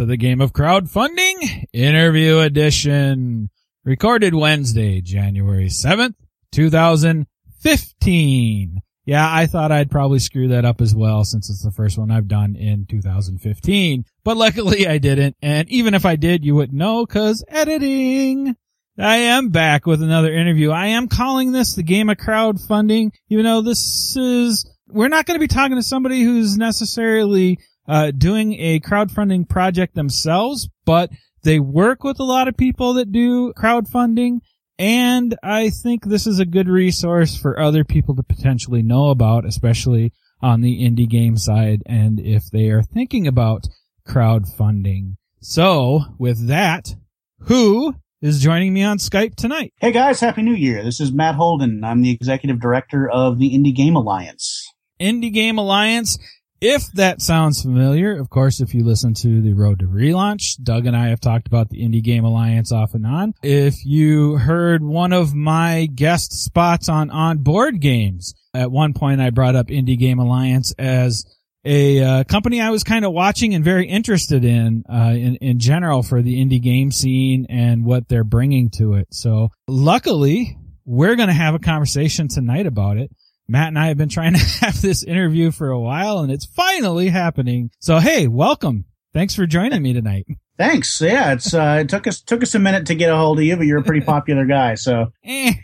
To the game of crowdfunding interview edition, recorded Wednesday, January 7th, 2015. Yeah, I thought I'd probably screw that up as well since it's the first one I've done in 2015, but luckily I didn't. And even if I did, you wouldn't know cause editing. I am back with another interview. I am calling this the game of crowdfunding, You know, this is, we're not going to be talking to somebody who's necessarily uh, doing a crowdfunding project themselves, but they work with a lot of people that do crowdfunding. And I think this is a good resource for other people to potentially know about, especially on the indie game side and if they are thinking about crowdfunding. So with that, who is joining me on Skype tonight? Hey guys, Happy New Year. This is Matt Holden. I'm the executive director of the Indie Game Alliance. Indie Game Alliance if that sounds familiar, of course, if you listen to the Road to Relaunch, Doug and I have talked about the Indie Game Alliance off and on. If you heard one of my guest spots on On Board Games, at one point I brought up Indie Game Alliance as a uh, company I was kind of watching and very interested in, uh, in, in general for the indie game scene and what they're bringing to it. So luckily, we're going to have a conversation tonight about it. Matt and I have been trying to have this interview for a while and it's finally happening. So hey, welcome. Thanks for joining me tonight. Thanks. Yeah, it's uh, it took us took us a minute to get a hold of you, but you're a pretty popular guy, so eh.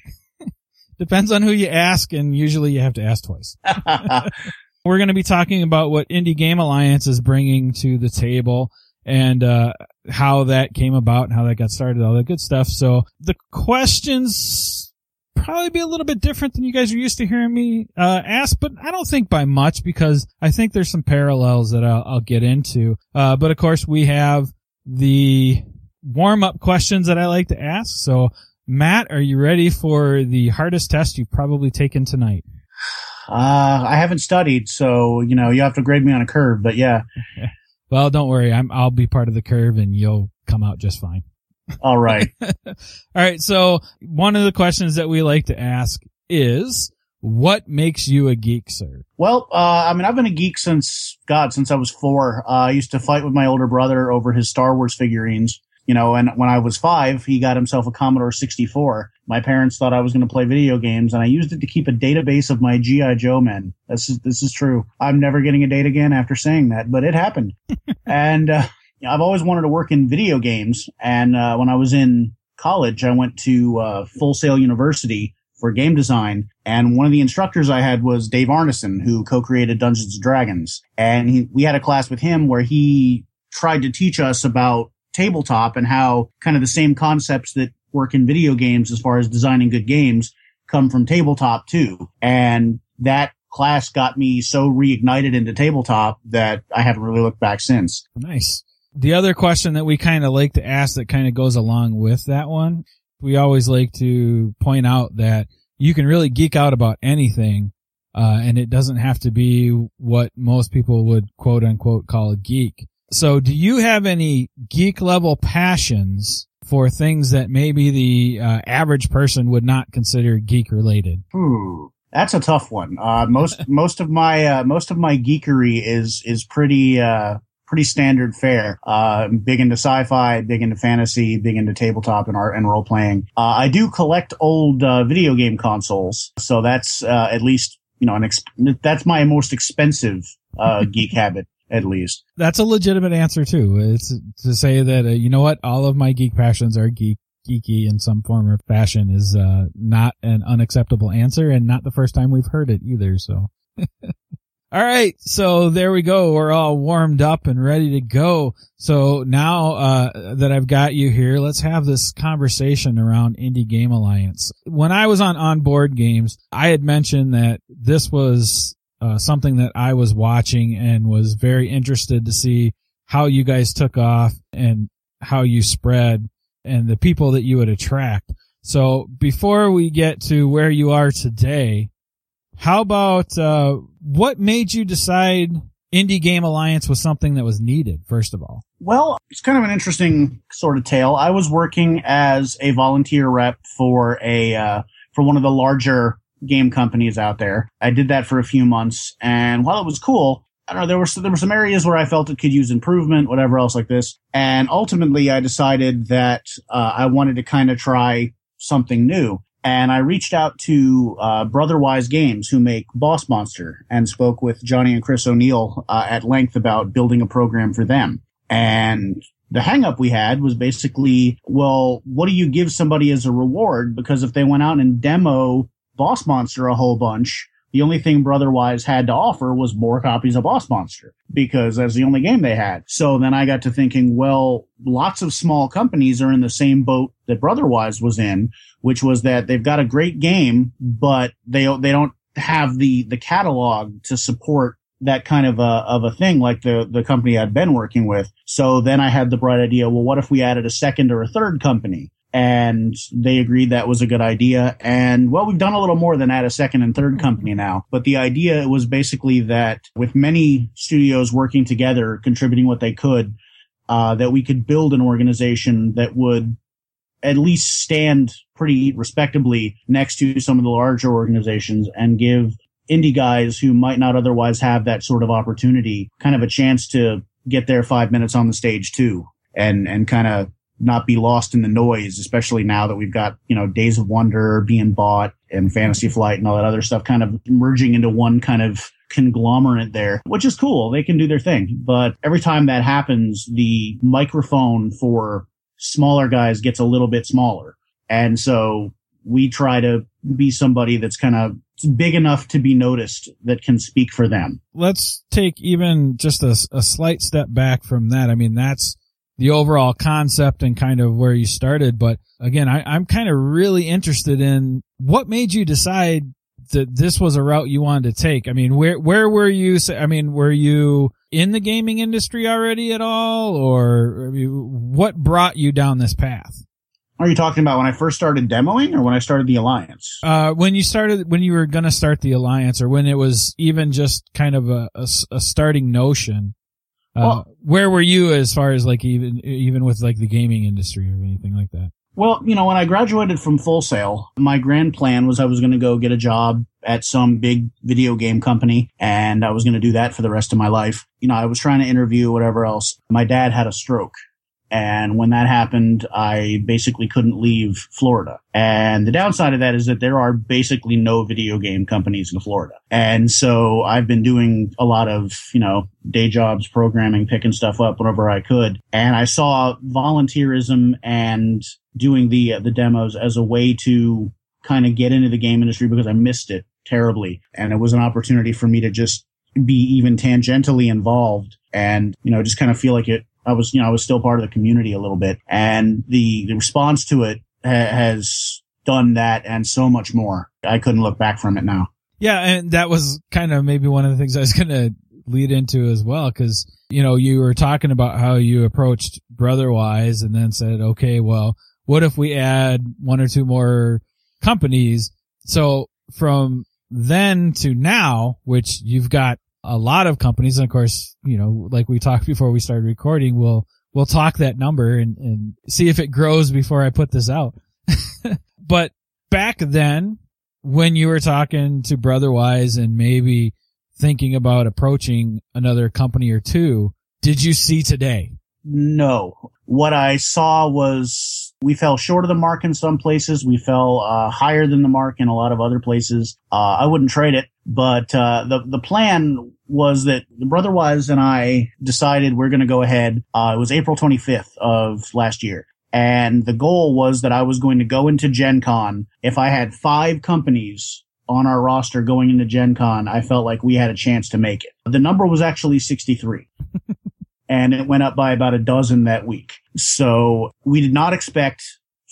depends on who you ask, and usually you have to ask twice. We're going to be talking about what Indie Game Alliance is bringing to the table and uh, how that came about, and how that got started, all that good stuff. So the questions probably be a little bit different than you guys are used to hearing me uh, ask, but I don't think by much because I think there's some parallels that I'll, I'll get into. Uh, but of course, we have the warm up questions that I like to ask. So, Matt, are you ready for the hardest test you've probably taken tonight? Uh, I haven't studied, so you know you have to grade me on a curve. But yeah. well, don't worry, I'm I'll be part of the curve, and you'll come out just fine. All right. All right. So one of the questions that we like to ask is, what makes you a geek, sir? Well, uh, I mean, I've been a geek since God, since I was four. Uh, I used to fight with my older brother over his Star Wars figurines. You know, and when I was five, he got himself a Commodore 64. My parents thought I was going to play video games, and I used it to keep a database of my GI Joe men. This is this is true. I'm never getting a date again after saying that, but it happened. and uh, I've always wanted to work in video games. And uh, when I was in college, I went to uh, Full Sail University for game design. And one of the instructors I had was Dave Arneson, who co-created Dungeons and Dragons. And he, we had a class with him where he tried to teach us about tabletop and how kind of the same concepts that work in video games as far as designing good games come from tabletop too. And that class got me so reignited into tabletop that I haven't really looked back since. Nice the other question that we kind of like to ask that kind of goes along with that one, we always like to point out that you can really geek out about anything, uh, and it doesn't have to be what most people would quote unquote call a geek. So do you have any geek level passions for things that maybe the uh, average person would not consider geek related? Ooh, that's a tough one. Uh, most most of my uh, most of my geekery is is pretty uh, pretty standard fare. Uh, big into sci-fi, big into fantasy, big into tabletop and art and role playing. Uh, I do collect old uh, video game consoles, so that's uh, at least you know an ex- that's my most expensive uh, geek habit. At least that's a legitimate answer too. It's to say that uh, you know what, all of my geek passions are geek geeky in some form or fashion is not an unacceptable answer, and not the first time we've heard it either. So. All right. So there we go. We're all warmed up and ready to go. So now, uh, that I've got you here, let's have this conversation around Indie Game Alliance. When I was on On Board Games, I had mentioned that this was, uh, something that I was watching and was very interested to see how you guys took off and how you spread and the people that you would attract. So before we get to where you are today, how about, uh, what made you decide Indie Game Alliance was something that was needed, first of all? Well, it's kind of an interesting sort of tale. I was working as a volunteer rep for a, uh, for one of the larger game companies out there. I did that for a few months, and while it was cool, I don't know, there were, there were some areas where I felt it could use improvement, whatever else like this. And ultimately I decided that, uh, I wanted to kind of try something new. And I reached out to, uh, Brotherwise Games who make Boss Monster and spoke with Johnny and Chris O'Neal, uh, at length about building a program for them. And the hangup we had was basically, well, what do you give somebody as a reward? Because if they went out and demo Boss Monster a whole bunch, the only thing Brotherwise had to offer was more copies of Boss Monster because that's the only game they had. So then I got to thinking, well, lots of small companies are in the same boat that Brotherwise was in, which was that they've got a great game, but they, they don't have the, the catalog to support that kind of a of a thing like the the company I'd been working with. So then I had the bright idea, well what if we added a second or a third company? And they agreed that was a good idea. And well, we've done a little more than add a second and third company now. But the idea was basically that with many studios working together, contributing what they could, uh, that we could build an organization that would at least stand pretty respectably next to some of the larger organizations and give indie guys who might not otherwise have that sort of opportunity kind of a chance to get their five minutes on the stage too and, and kind of not be lost in the noise, especially now that we've got, you know, Days of Wonder being bought and Fantasy Flight and all that other stuff kind of merging into one kind of conglomerate there, which is cool. They can do their thing. But every time that happens, the microphone for smaller guys gets a little bit smaller. And so we try to be somebody that's kind of big enough to be noticed that can speak for them. Let's take even just a, a slight step back from that. I mean, that's the overall concept and kind of where you started. But again, I, I'm kind of really interested in what made you decide that this was a route you wanted to take. I mean, where, where were you? I mean, were you in the gaming industry already at all or I mean, what brought you down this path? Are you talking about when I first started demoing or when I started the alliance? Uh, when you started, when you were going to start the alliance or when it was even just kind of a, a, a starting notion. Uh, well, where were you as far as like even, even with like the gaming industry or anything like that? Well, you know, when I graduated from Full Sail, my grand plan was I was going to go get a job at some big video game company and I was going to do that for the rest of my life. You know, I was trying to interview whatever else. My dad had a stroke and when that happened, I basically couldn't leave Florida. And the downside of that is that there are basically no video game companies in Florida. And so I've been doing a lot of, you know, day jobs, programming, picking stuff up whenever I could. And I saw volunteerism and doing the, uh, the demos as a way to kind of get into the game industry because I missed it terribly. And it was an opportunity for me to just be even tangentially involved and, you know, just kind of feel like it I was, you know, I was still part of the community a little bit and the, the response to it ha- has done that and so much more. I couldn't look back from it now. Yeah. And that was kind of maybe one of the things I was going to lead into as well. Cause, you know, you were talking about how you approached Brotherwise and then said, okay, well, what if we add one or two more companies? So from then to now, which you've got a lot of companies, and of course, you know, like we talked before we started recording, we'll, we'll talk that number and, and see if it grows before I put this out. but back then, when you were talking to Brotherwise and maybe thinking about approaching another company or two, did you see today? No. What I saw was we fell short of the mark in some places. We fell uh, higher than the mark in a lot of other places. Uh, I wouldn't trade it, but uh, the the plan was that the Brotherwise and I decided we're going to go ahead. Uh, it was April 25th of last year. And the goal was that I was going to go into Gen Con. If I had five companies on our roster going into Gen Con, I felt like we had a chance to make it. The number was actually 63. and it went up by about a dozen that week. So we did not expect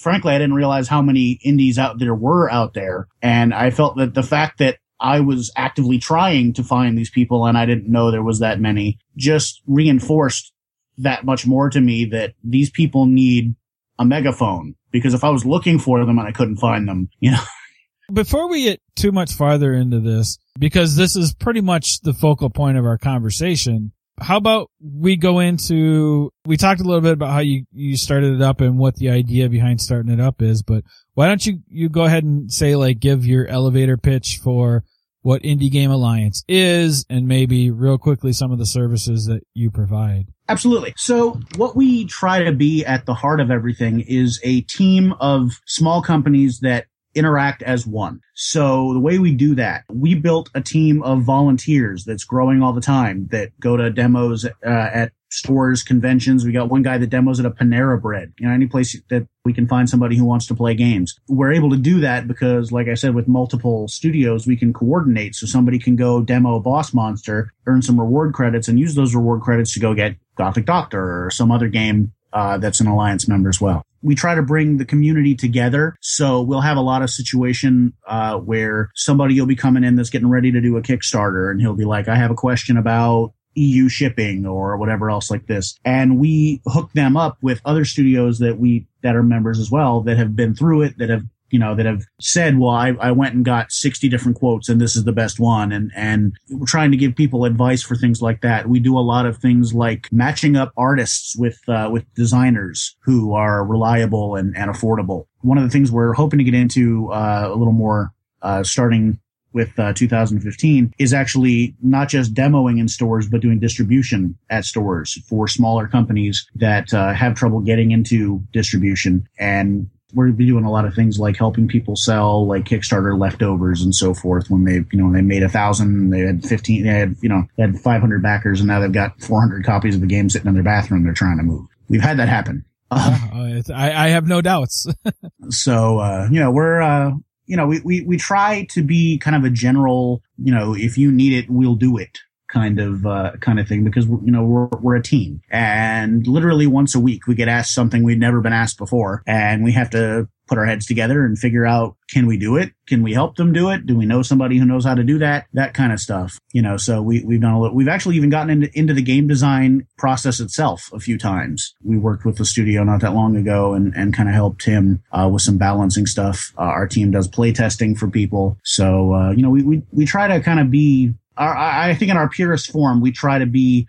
frankly, I didn't realize how many indies out there were out there. And I felt that the fact that I was actively trying to find these people and I didn't know there was that many just reinforced that much more to me that these people need a megaphone because if I was looking for them and I couldn't find them, you know. Before we get too much farther into this, because this is pretty much the focal point of our conversation, how about we go into, we talked a little bit about how you, you started it up and what the idea behind starting it up is, but why don't you, you go ahead and say like, give your elevator pitch for what Indie Game Alliance is and maybe real quickly some of the services that you provide. Absolutely. So what we try to be at the heart of everything is a team of small companies that interact as one. So the way we do that, we built a team of volunteers that's growing all the time that go to demos uh, at stores, conventions. We got one guy that demos at a Panera Bread. You know, any place that we can find somebody who wants to play games. We're able to do that because, like I said, with multiple studios, we can coordinate. So somebody can go demo Boss Monster, earn some reward credits, and use those reward credits to go get Gothic Doctor or some other game uh, that's an alliance member as well. We try to bring the community together, so we'll have a lot of situation uh, where somebody will be coming in that's getting ready to do a Kickstarter, and he'll be like, "I have a question about EU shipping or whatever else like this. And we hook them up with other studios that we, that are members as well that have been through it, that have, you know, that have said, well, I, I went and got 60 different quotes and this is the best one. And, and we're trying to give people advice for things like that. We do a lot of things like matching up artists with, uh, with designers who are reliable and, and affordable. One of the things we're hoping to get into, uh, a little more, uh, starting with uh, 2015 is actually not just demoing in stores, but doing distribution at stores for smaller companies that uh, have trouble getting into distribution. And we're doing a lot of things like helping people sell like Kickstarter leftovers and so forth. When they, you know, they made a thousand, they had 15, they had, you know, they had 500 backers and now they've got 400 copies of the game sitting in their bathroom they're trying to move. We've had that happen. Uh, I, I have no doubts. so, uh, you know, we're, uh, you know, we, we, we try to be kind of a general, you know, if you need it, we'll do it kind of, uh, kind of thing because, you know, we're, we're a team and literally once a week we get asked something we've never been asked before and we have to put our heads together and figure out can we do it? Can we help them do it? Do we know somebody who knows how to do that? That kind of stuff. You know, so we, we've done a little, we've actually even gotten into, into the game design process itself a few times. We worked with the studio not that long ago and, and kind of helped him uh, with some balancing stuff. Uh, our team does play testing for people. So, uh, you know, we, we, we try to kind of be, our, I think in our purest form, we try to be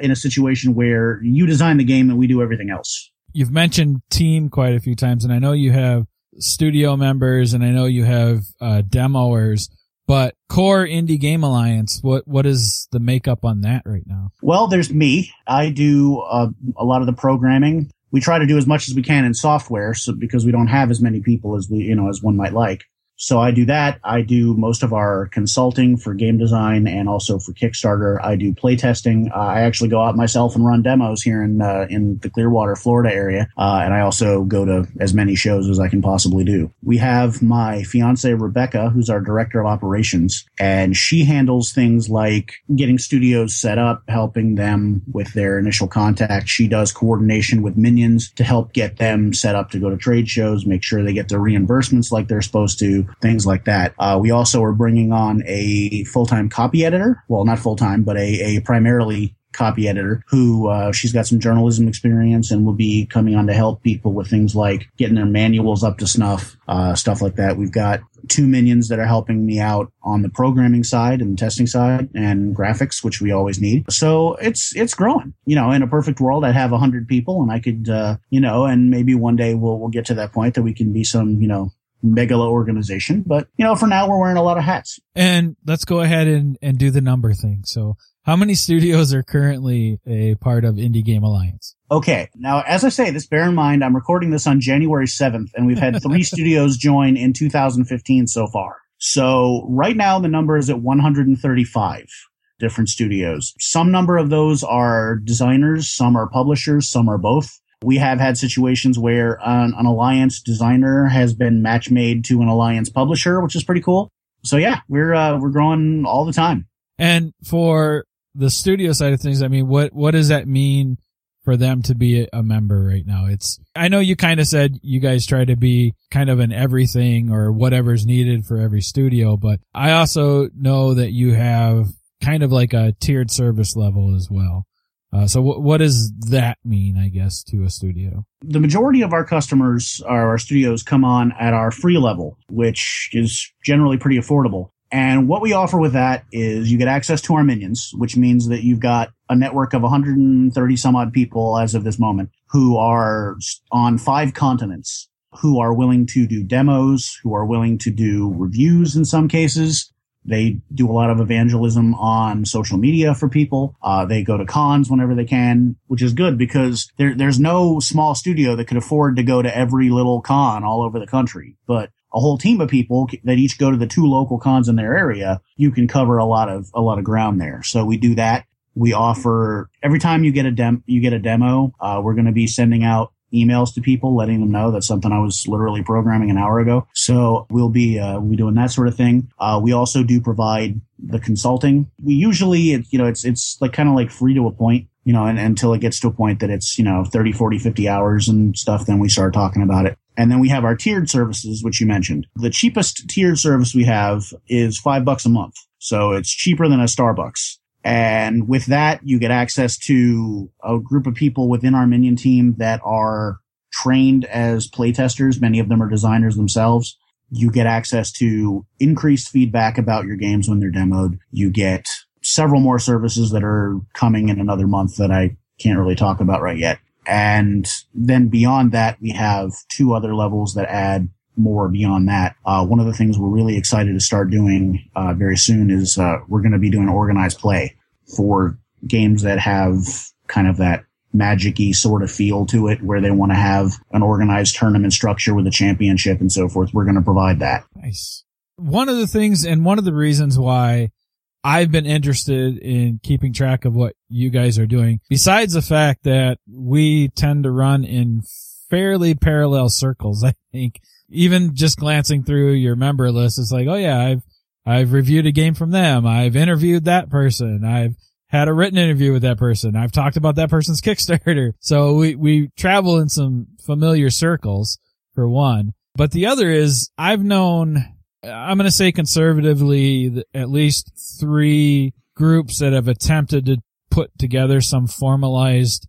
in a situation where you design the game and we do everything else you've mentioned team quite a few times, and I know you have studio members, and I know you have uh, demoers. But core indie game alliance, what what is the makeup on that right now? Well, there's me. I do uh, a lot of the programming. We try to do as much as we can in software, so because we don't have as many people as we you know as one might like. So I do that. I do most of our consulting for game design and also for Kickstarter. I do playtesting. Uh, I actually go out myself and run demos here in uh, in the Clearwater, Florida area, uh, and I also go to as many shows as I can possibly do. We have my fiance Rebecca, who's our director of operations, and she handles things like getting studios set up, helping them with their initial contact. She does coordination with minions to help get them set up to go to trade shows, make sure they get their reimbursements like they're supposed to things like that. Uh, we also are bringing on a full-time copy editor. Well, not full-time, but a, a primarily copy editor who uh, she's got some journalism experience and will be coming on to help people with things like getting their manuals up to snuff, uh, stuff like that. We've got two minions that are helping me out on the programming side and the testing side and graphics, which we always need. So it's it's growing. You know, in a perfect world, I'd have hundred people, and I could, uh, you know, and maybe one day we'll we'll get to that point that we can be some, you know, megalo organization. But, you know, for now, we're wearing a lot of hats. And let's go ahead and, and do the number thing. So how many studios are currently a part of Indie Game Alliance? Okay. Now, as I say this, bear in mind, I'm recording this on January 7th and we've had three studios join in 2015 so far. So right now the number is at 135 different studios. Some number of those are designers, some are publishers, some are both. We have had situations where an, an alliance designer has been match made to an alliance publisher, which is pretty cool. So yeah, we're uh, we're growing all the time. And for the studio side of things, I mean, what what does that mean for them to be a member right now? It's I know you kind of said you guys try to be kind of an everything or whatever's needed for every studio, but I also know that you have kind of like a tiered service level as well. Uh, so w- what does that mean, I guess, to a studio? The majority of our customers, our studios come on at our free level, which is generally pretty affordable. And what we offer with that is you get access to our minions, which means that you've got a network of 130 some odd people as of this moment who are on five continents, who are willing to do demos, who are willing to do reviews in some cases, They do a lot of evangelism on social media for people. Uh, they go to cons whenever they can, which is good because there, there's no small studio that could afford to go to every little con all over the country. But a whole team of people that each go to the two local cons in their area, you can cover a lot of, a lot of ground there. So we do that. We offer every time you get a dem, you get a demo, uh, we're going to be sending out emails to people, letting them know that's something I was literally programming an hour ago. So we'll be, uh, we'll be doing that sort of thing. Uh, we also do provide the consulting. We usually, it, you know, it's, it's like kind of like free to a point, you know, and, until it gets to a point that it's, you know, 30, 40, 50 hours and stuff, then we start talking about it. And then we have our tiered services, which you mentioned. The cheapest tiered service we have is five bucks a month. So it's cheaper than a Starbucks. And with that, you get access to a group of people within our Minion team that are trained as playtesters. Many of them are designers themselves. You get access to increased feedback about your games when they're demoed. You get several more services that are coming in another month that I can't really talk about right yet. And then beyond that, we have two other levels that add more beyond that. Uh, one of the things we're really excited to start doing uh, very soon is uh, we're going to be doing organized play for games that have kind of that magic-y sort of feel to it where they want to have an organized tournament structure with a championship and so forth. We're going to provide that. Nice. One of the things and one of the reasons why I've been interested in keeping track of what you guys are doing, besides the fact that we tend to run in fairly parallel circles, I think even just glancing through your member list, it's like, oh yeah, I've, I've reviewed a game from them. I've interviewed that person. I've had a written interview with that person. I've talked about that person's Kickstarter. So we, we travel in some familiar circles for one. But the other is I've known, I'm going to say conservatively, at least three groups that have attempted to put together some formalized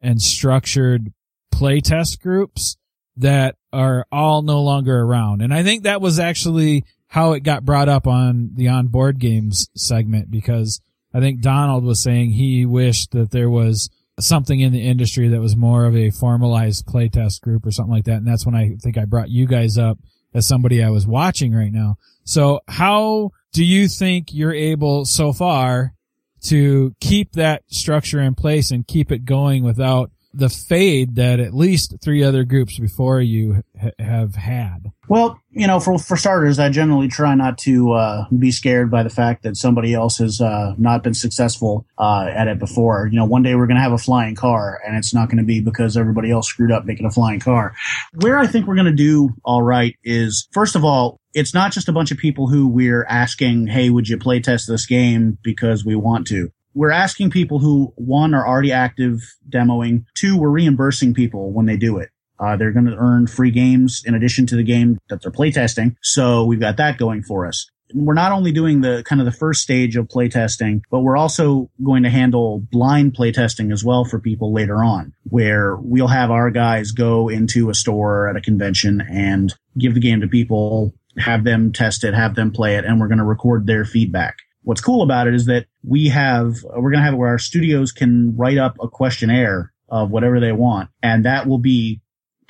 and structured playtest groups that are all no longer around. And I think that was actually how it got brought up on the on board games segment because I think Donald was saying he wished that there was something in the industry that was more of a formalized playtest group or something like that. And that's when I think I brought you guys up as somebody I was watching right now. So how do you think you're able so far to keep that structure in place and keep it going without the fade that at least three other groups before you ha- have had? Well, you know, for for starters, I generally try not to uh, be scared by the fact that somebody else has uh, not been successful uh, at it before. You know, one day we're going to have a flying car, and it's not going to be because everybody else screwed up making a flying car. Where I think we're going to do all right is, first of all, it's not just a bunch of people who we're asking, "Hey, would you play test this game because we want to." We're asking people who one are already active demoing, two we're reimbursing people when they do it. Uh, they're going to earn free games in addition to the game that they're playtesting. So we've got that going for us. We're not only doing the kind of the first stage of playtesting, but we're also going to handle blind playtesting as well for people later on, where we'll have our guys go into a store at a convention and give the game to people, have them test it, have them play it, and we're going to record their feedback what's cool about it is that we have we're going to have it where our studios can write up a questionnaire of whatever they want and that will be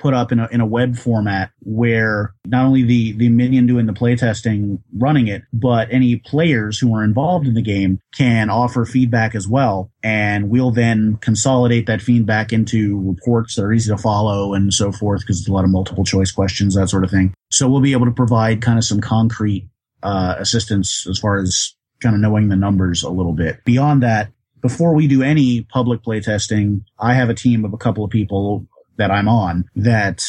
put up in a, in a web format where not only the, the minion doing the playtesting running it, but any players who are involved in the game can offer feedback as well. And we'll then consolidate that feedback into reports that are easy to follow and so forth because it's a lot of multiple choice questions, that sort of thing. So we'll be able to provide kind of some concrete uh, assistance as far as kind of knowing the numbers a little bit. Beyond that, before we do any public play testing, I have a team of a couple of people that I'm on that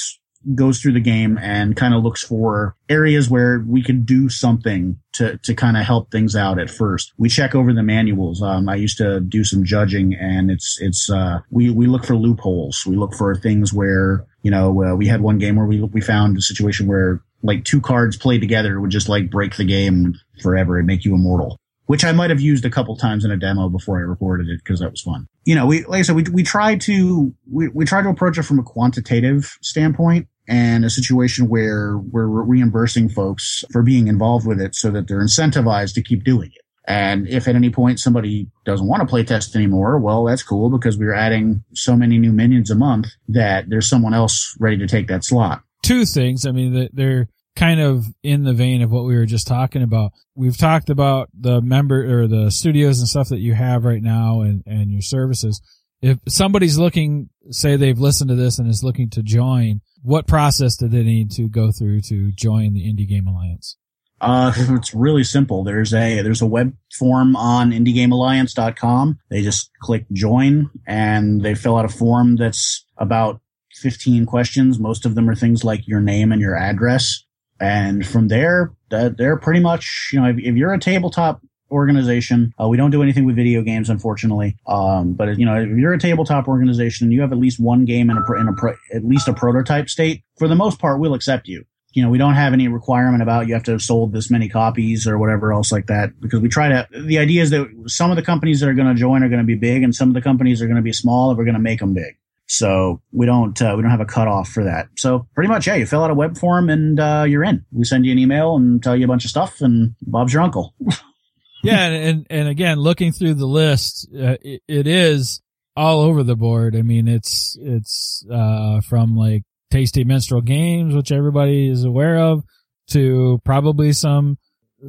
goes through the game and kind of looks for areas where we can do something to, to kind of help things out at first. We check over the manuals. Um, I used to do some judging and it's, it's, uh, we, we look for loopholes. We look for things where, you know, uh, we had one game where we, we found a situation where like two cards played together would just like break the game forever and make you immortal which I might have used a couple times in a demo before I recorded it because that was fun. You know, we, like I said, we, we try to, we, we try to approach it from a quantitative standpoint and a situation where we're reimbursing folks for being involved with it so that they're incentivized to keep doing it. And if at any point somebody doesn't want to play test anymore, well, that's cool because we're adding so many new minions a month that there's someone else ready to take that slot. Two things. I mean, they're kind of in the vein of what we were just talking about. We've talked about the member or the studios and stuff that you have right now and, and your services. If somebody's looking, say they've listened to this and is looking to join, what process do they need to go through to join the Indie Game Alliance? Uh, it's really simple. There's a there's a web form on indiegamealliance.com. They just click join and they fill out a form that's about 15 questions. Most of them are things like your name and your address. And from there, they're pretty much, you know, if, if you're a tabletop organization, uh, we don't do anything with video games, unfortunately. Um, but you know, if you're a tabletop organization and you have at least one game in a, in a pro, at least a prototype state, for the most part, we'll accept you you know, we don't have any requirement about you have to have sold this many copies or whatever else like that because we try to, the idea is that some of the companies that are going to join are going to be big and some of the companies are going to be small and we're going to make them big. So we don't, uh, we don't have a cutoff for that. So pretty much, yeah, you fill out a web form and, uh, you're in. We send you an email and tell you a bunch of stuff and Bob's your uncle. yeah. And, and again, looking through the list, uh, it, it is all over the board. I mean, it's, it's, uh, from like Tasty Minstrel Games, which everybody is aware of, to probably some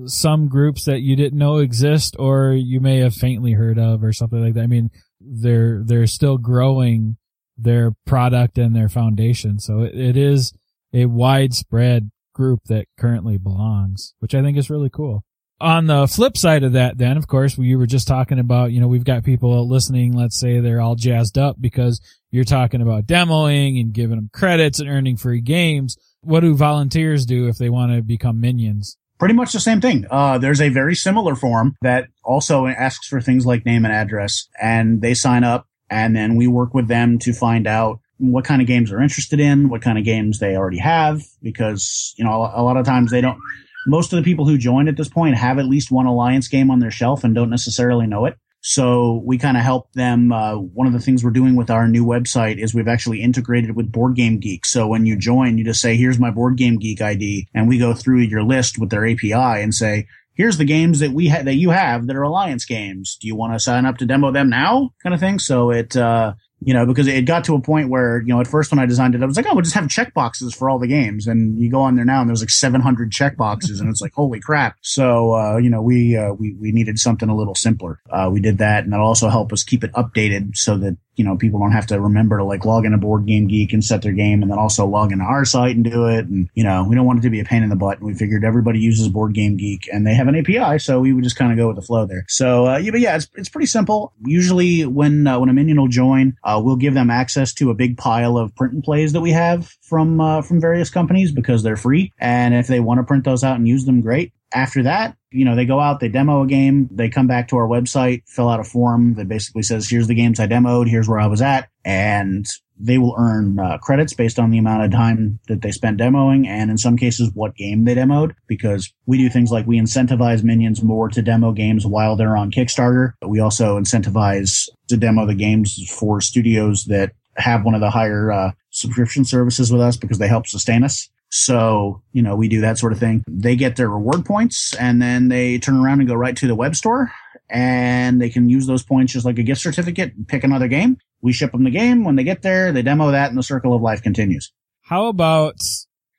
some groups that you didn't know exist or you may have faintly heard of or something like that. I mean, they're they're still growing their product and their foundation. So it, it is a widespread group that currently belongs, which I think is really cool on the flip side of that, then, of course, we were just talking about, you know, we've got people listening, let's say they're all jazzed up because you're talking about demoing and giving them credits and earning free games. What do volunteers do if they want to become minions? Pretty much the same thing. Uh, there's a very similar form that also asks for things like name and address, and they sign up, and then we work with them to find out what kind of games they're interested in, what kind of games they already have, because, you know, a lot of times they don't, most of the people who join at this point have at least one alliance game on their shelf and don't necessarily know it. So we kind of help them. Uh, one of the things we're doing with our new website is we've actually integrated with Board Game Geek. So when you join, you just say, "Here's my Board Game Geek ID," and we go through your list with their API and say, "Here's the games that we ha- that you have that are alliance games. Do you want to sign up to demo them now?" Kind of thing. So it uh, you know, because it got to a point where, you know, at first when I designed it, I was like, oh, we'll just have check boxes for all the games. And you go on there now and there's like 700 check boxes and it's like, holy crap. So, uh, you know, we, uh, we, we needed something a little simpler. Uh, we did that and that'll also helped us keep it updated so that, you know, people don't have to remember to like log in a board game geek and set their game and then also log into our site and do it. And, you know, we don't want it to be a pain in the butt. And we figured everybody uses board game geek and they have an API. So we would just kind of go with the flow there. So, uh, yeah, but yeah, it's, it's pretty simple. Usually when, uh, when a minion will join, uh, we'll give them access to a big pile of print and plays that we have from, uh, from various companies because they're free. And if they want to print those out and use them, great after that, you know, they go out, they demo a game, they come back to our website, fill out a form that basically says, here's the games I demoed, here's where I was at, and they will earn uh, credits based on the amount of time that they spent demoing and in some cases what game they demoed because we do things like we incentivize minions more to demo games while they're on Kickstarter. But we also incentivize to demo the games for studios that have one of the higher uh, subscription services with us because they help sustain us. So, you know, we do that sort of thing. They get their reward points and then they turn around and go right to the web store and they can use those points just like a gift certificate and pick another game. We ship them the game. When they get there, they demo that and the circle of life continues. How about,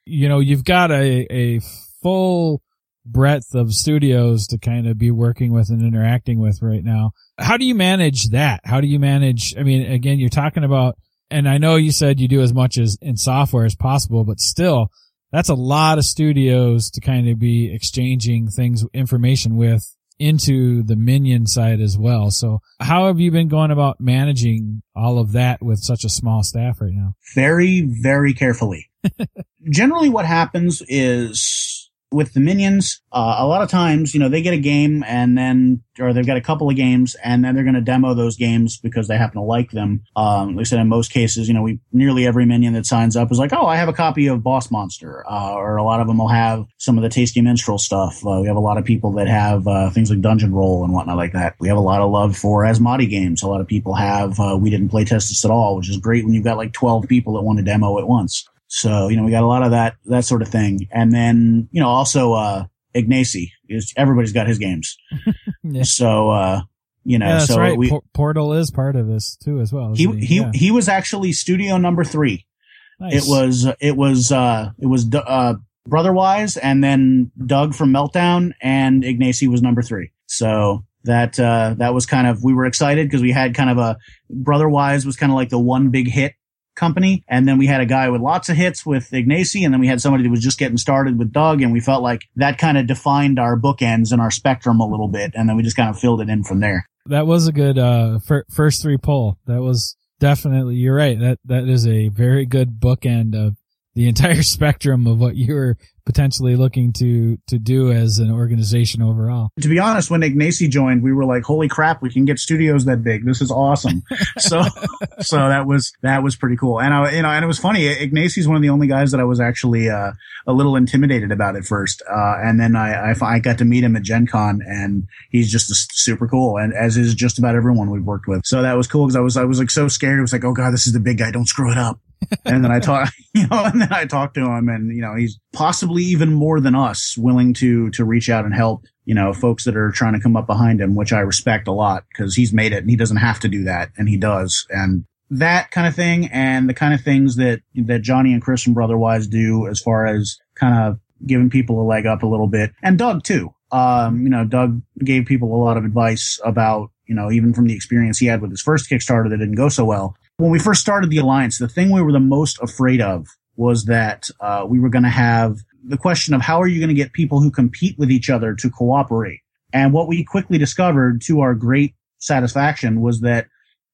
you know, you've got a, a full breadth of studios to kind of be working with and interacting with right now. How do you manage that? How do you manage? I mean, again, you're talking about, and I know you said you do as much as in software as possible, but still, that's a lot of studios to kind of be exchanging things, information with into the minion side as well. So how have you been going about managing all of that with such a small staff right now? Very, very carefully. Generally what happens is with the minions, uh, a lot of times, you know, they get a game and then, or they've got a couple of games and then they're going to demo those games because they happen to like them. Um, like I said, in most cases, you know, we, nearly every minion that signs up is like, oh, I have a copy of Boss Monster. Uh, or a lot of them will have some of the Tasty Minstrel stuff. Uh, we have a lot of people that have, uh, things like Dungeon Roll and whatnot like that. We have a lot of love for Asmadi games. A lot of people have, uh, we didn't play test this at all, which is great when you've got like 12 people that want to demo at once. So, you know, we got a lot of that, that sort of thing. And then, you know, also, uh, Ignacy is everybody's got his games. yeah. So, uh, you know, yeah, so right. we, Portal is part of this too, as well. He, he, he, yeah. he was actually studio number three. Nice. It was, it was, uh, it was, uh, Brotherwise, and then Doug from Meltdown, and Ignacy was number three. So that uh, that was kind of we were excited because we had kind of a Brotherwise was kind of like the one big hit company. And then we had a guy with lots of hits with Ignacy. And then we had somebody that was just getting started with Doug. And we felt like that kind of defined our bookends and our spectrum a little bit. And then we just kind of filled it in from there. That was a good, uh, fir- first three poll. That was definitely, you're right. That, that is a very good bookend of the entire spectrum of what you were potentially looking to to do as an organization overall. To be honest, when Ignacy joined, we were like, "Holy crap, we can get studios that big! This is awesome!" so, so that was that was pretty cool. And I, you know, and it was funny. Ignacy's one of the only guys that I was actually uh, a little intimidated about at first, uh, and then I, I, I got to meet him at Gen Con, and he's just super cool, and as is just about everyone we've worked with. So that was cool because I was I was like so scared. It was like, "Oh god, this is the big guy! Don't screw it up." And then I talk, you know, and then I talked to him and, you know, he's possibly even more than us willing to, to reach out and help, you know, folks that are trying to come up behind him, which I respect a lot because he's made it and he doesn't have to do that and he does. And that kind of thing and the kind of things that, that Johnny and Chris and Brotherwise do as far as kind of giving people a leg up a little bit and Doug too. Um, you know, Doug gave people a lot of advice about, you know, even from the experience he had with his first Kickstarter that didn't go so well when we first started the alliance, the thing we were the most afraid of was that uh, we were going to have the question of how are you going to get people who compete with each other to cooperate? And what we quickly discovered, to our great satisfaction, was that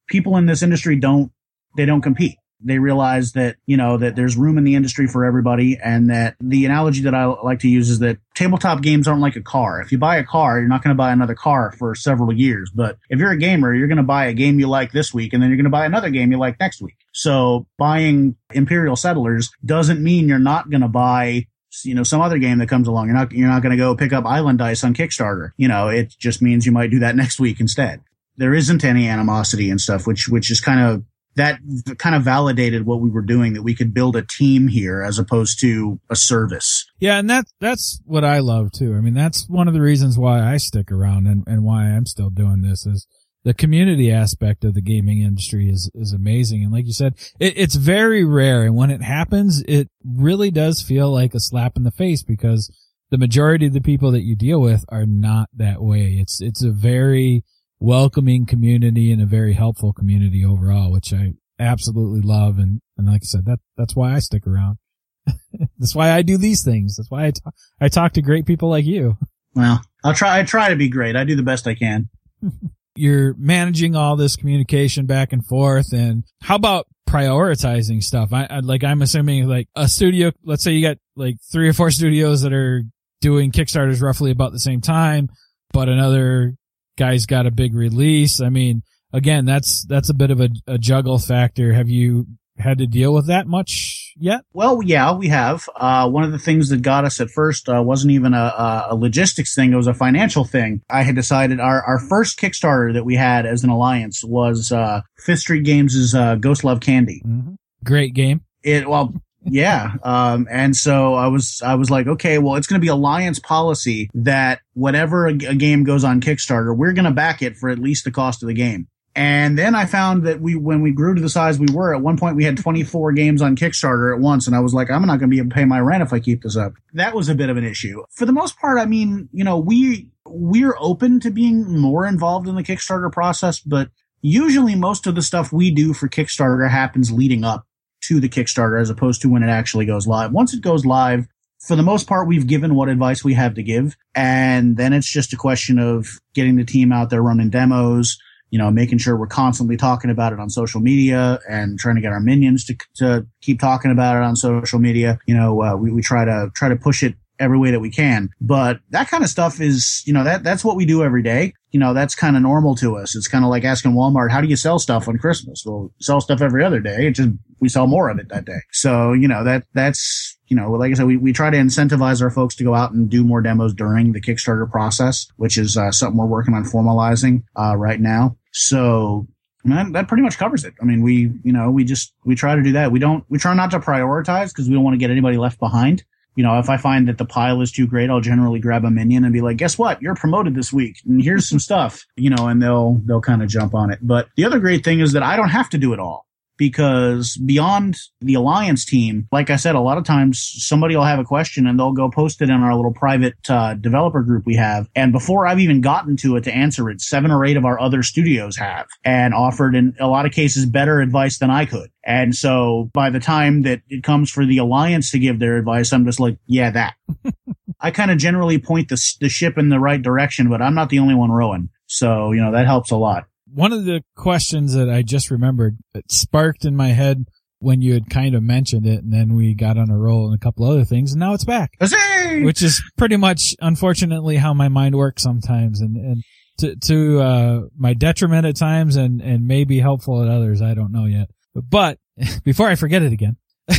people in this industry don't they don't compete they realize that, you know, that there's room in the industry for everybody. And that the analogy that I like to use is that tabletop games aren't like a car. If you buy a car, you're not going to buy another car for several years. But if you're a gamer, you're going to buy a game you like this week and then you're going to buy another game you like next week. So buying Imperial Settlers doesn't mean you're not going to buy you know some other game that comes along you're not you're not going to go pick up island dice on kickstarter you know it just means you might do that next week instead there isn't any animosity and stuff which which is kind of that kind of validated what we were doing that we could build a team here as opposed to a service. Yeah, and that that's what I love too. I mean, that's one of the reasons why I stick around and, and why I'm still doing this is the community aspect of the gaming industry is is amazing. And like you said, it, it's very rare, and when it happens, it really does feel like a slap in the face because the majority of the people that you deal with are not that way. It's it's a very welcoming community and a very helpful community overall, which I absolutely love. And, and like I said, that, that's why I stick around. that's why I do these things. That's why I talk, I talk to great people like you. Well, I'll try, I try to be great. I do the best I can. You're managing all this communication back and forth. And how about prioritizing stuff? I, I like, I'm assuming like a studio, let's say you got like three or four studios that are doing Kickstarters roughly about the same time, but another guy's got a big release. I mean, again, that's that's a bit of a, a juggle factor. Have you had to deal with that much yet? Well, yeah, we have. Uh, one of the things that got us at first uh, wasn't even a, a, logistics thing; it was a financial thing. I had decided our our first Kickstarter that we had as an alliance was uh, Fifth Street Games' uh, Ghost Love Candy. Mm-hmm. Great game. It well, yeah. Um, and so I was, I was like, okay, well, it's going to be alliance policy that whatever a, a game goes on Kickstarter, we're going to back it for at least the cost of the game. And then I found that we, when we grew to the size we were, at one point we had 24 games on Kickstarter at once. And I was like, I'm not going to be able to pay my rent if I keep this up. That was a bit of an issue. For the most part, I mean, you know, we, we're open to being more involved in the Kickstarter process, but usually most of the stuff we do for Kickstarter happens leading up to the Kickstarter as opposed to when it actually goes live. Once it goes live, for the most part, we've given what advice we have to give. And then it's just a question of getting the team out there running demos, you know, making sure we're constantly talking about it on social media and trying to get our minions to, to keep talking about it on social media. You know, uh, we, we try to, try to push it every way that we can. But that kind of stuff is, you know, that, that's what we do every day. You know, that's kind of normal to us. It's kind of like asking Walmart, how do you sell stuff on Christmas? Well, sell stuff every other day. It just, we sell more of it that day. So, you know, that, that's, you know, like I said, we, we try to incentivize our folks to go out and do more demos during the Kickstarter process, which is uh, something we're working on formalizing uh, right now. So that, that pretty much covers it. I mean, we, you know, we just, we try to do that. We don't, we try not to prioritize because we don't want to get anybody left behind you know, if I find that the pile is too great, I'll generally grab a minion and be like, guess what? You're promoted this week and here's some stuff, you know, and they'll, they'll kind of jump on it. But the other great thing is that I don't have to do it all because beyond the alliance team, like I said, a lot of times somebody will have a question and they'll go post it in our little private uh, developer group we have. And before I've even gotten to it to answer it, seven or eight of our other studios have and offered in a lot of cases better advice than I could. And so by the time that it comes for the alliance to give their advice, I'm just like, yeah, that. I kind of generally point the, the ship in the right direction, but I'm not the only one rowing. So, you know, that helps a lot. One of the questions that I just remembered it sparked in my head when you had kind of mentioned it and then we got on a roll and a couple other things and now it's back. Huzzay! Which is pretty much unfortunately how my mind works sometimes and, and to, to, uh, my detriment at times and, and maybe helpful at others. I don't know yet. But before I forget it again,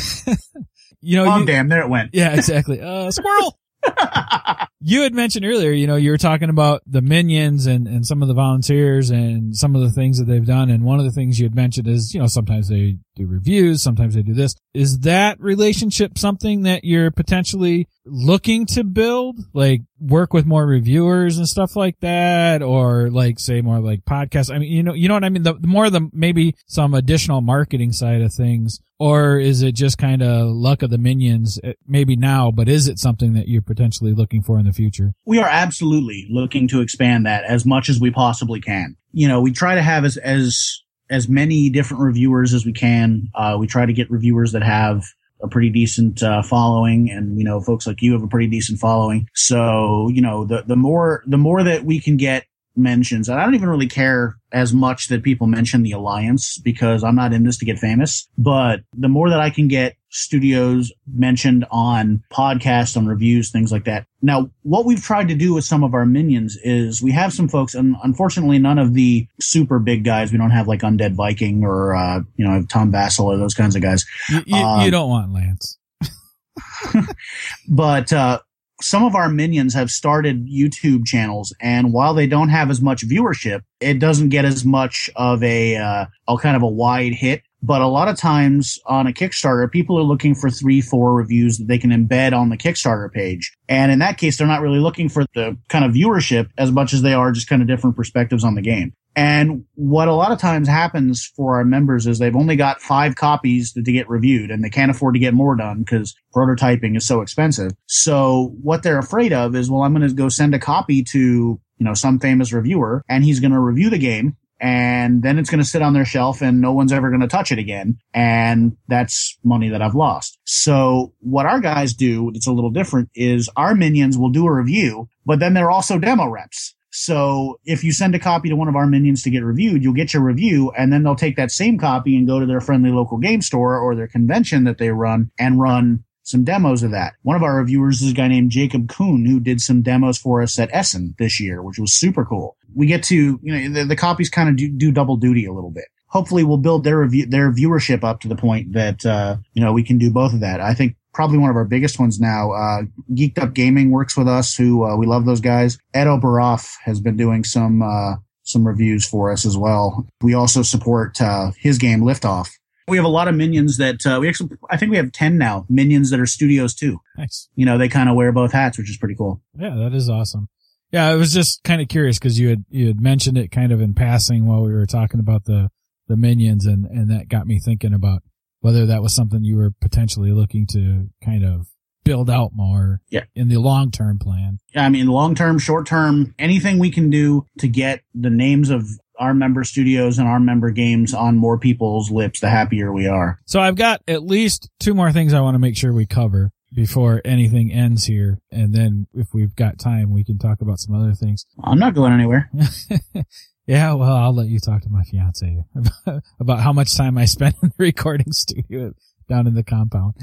you know, oh, you, damn, there it went. yeah, exactly. Uh, squirrel. you had mentioned earlier, you know, you were talking about the minions and, and some of the volunteers and some of the things that they've done. And one of the things you had mentioned is, you know, sometimes they do reviews, sometimes they do this. Is that relationship something that you're potentially looking to build? Like work with more reviewers and stuff like that? Or like say more like podcasts? I mean, you know, you know what I mean? The, the more the maybe some additional marketing side of things. Or is it just kind of luck of the minions? eh, Maybe now, but is it something that you're potentially looking for in the future? we are absolutely looking to expand that as much as we possibly can. You know, we try to have as as as many different reviewers as we can. Uh, we try to get reviewers that have a pretty decent uh, following, and you know, folks like you have a pretty decent following. So, you know, the the more the more that we can get mentions, and I don't even really care as much that people mention the alliance because I'm not in this to get famous. But the more that I can get studios mentioned on podcasts, on reviews, things like that. Now, what we've tried to do with some of our minions is we have some folks, and unfortunately, none of the super big guys. We don't have like Undead Viking or uh, you know Tom Vasel or those kinds of guys. You, you, Um, you don't want Lance. but uh, some of our minions have started YouTube channels, and while they don't have as much viewership, it doesn't get as much of a uh, a kind of a wide hit. But a lot of times on a Kickstarter, people are looking for three, four reviews that they can embed on the Kickstarter page. And in that case, they're not really looking for the kind of viewership as much as they are just kind of different perspectives on the game. And what a lot of times happens for our members is they've only got five copies to, get reviewed and they can't afford to get more done because prototyping is so expensive. So what they're afraid of is, well, I'm going to go send a copy to, you know, some famous reviewer and he's going to review the game and then it's going to sit on their shelf and no one's ever going to touch it again. And that's money that I've lost. So what our guys do, it's a little different, is our minions will do a review, but then they're also demo reps. So if you send a copy to one of our minions to get reviewed, you'll get your review and then they'll take that same copy and go to their friendly local game store or their convention that they run and run some demos of that. One of our reviewers is a guy named Jacob Kuhn who did some demos for us at Essen this year, which was super cool. We get to, you know, the, the copies kind of do, do double duty a little bit. Hopefully we'll build their review, their viewership up to the point that, uh, you know, we can do both of that. I think probably one of our biggest ones now, uh, Geeked Up Gaming works with us who, uh, we love those guys. Ed Oberoff has been doing some, uh, some reviews for us as well. We also support, uh, his game Liftoff. We have a lot of minions that, uh, we actually, I think we have 10 now minions that are studios too. Nice. You know, they kind of wear both hats, which is pretty cool. Yeah, that is awesome. Yeah, I was just kind of curious because you had you had mentioned it kind of in passing while we were talking about the the minions, and and that got me thinking about whether that was something you were potentially looking to kind of build out more Yeah. in the long term plan. Yeah, I mean, long term, short term, anything we can do to get the names of our member studios and our member games on more people's lips, the happier we are. So I've got at least two more things I want to make sure we cover before anything ends here, and then if we've got time, we can talk about some other things. I'm not going anywhere. yeah, well, I'll let you talk to my fiance about, about how much time I spent in the recording studio down in the compound.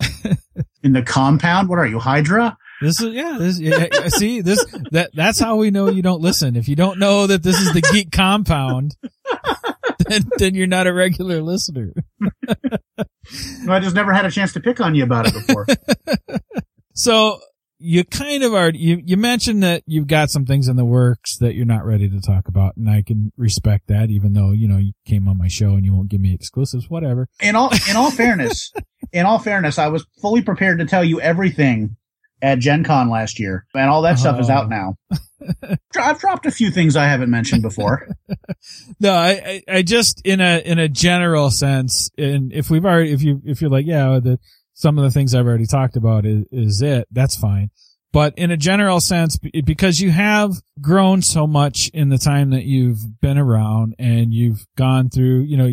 In the compound, what are you, Hydra? This is yeah. This yeah, yeah, see this that that's how we know you don't listen. If you don't know that this is the geek compound, then then you're not a regular listener. I just never had a chance to pick on you about it before. So you kind of are you you mentioned that you've got some things in the works that you're not ready to talk about, and I can respect that, even though you know you came on my show and you won't give me exclusives, whatever. in all, in all fairness, in all fairness, I was fully prepared to tell you everything at Gen Con last year, and all that stuff is Oh. out now. I've dropped a few things I haven't mentioned before. no, I, I, I just in a in a general sense, and if we've already, if you if you're like, yeah, the some of the things I've already talked about is, is it, that's fine. But in a general sense, because you have grown so much in the time that you've been around and you've gone through, you know,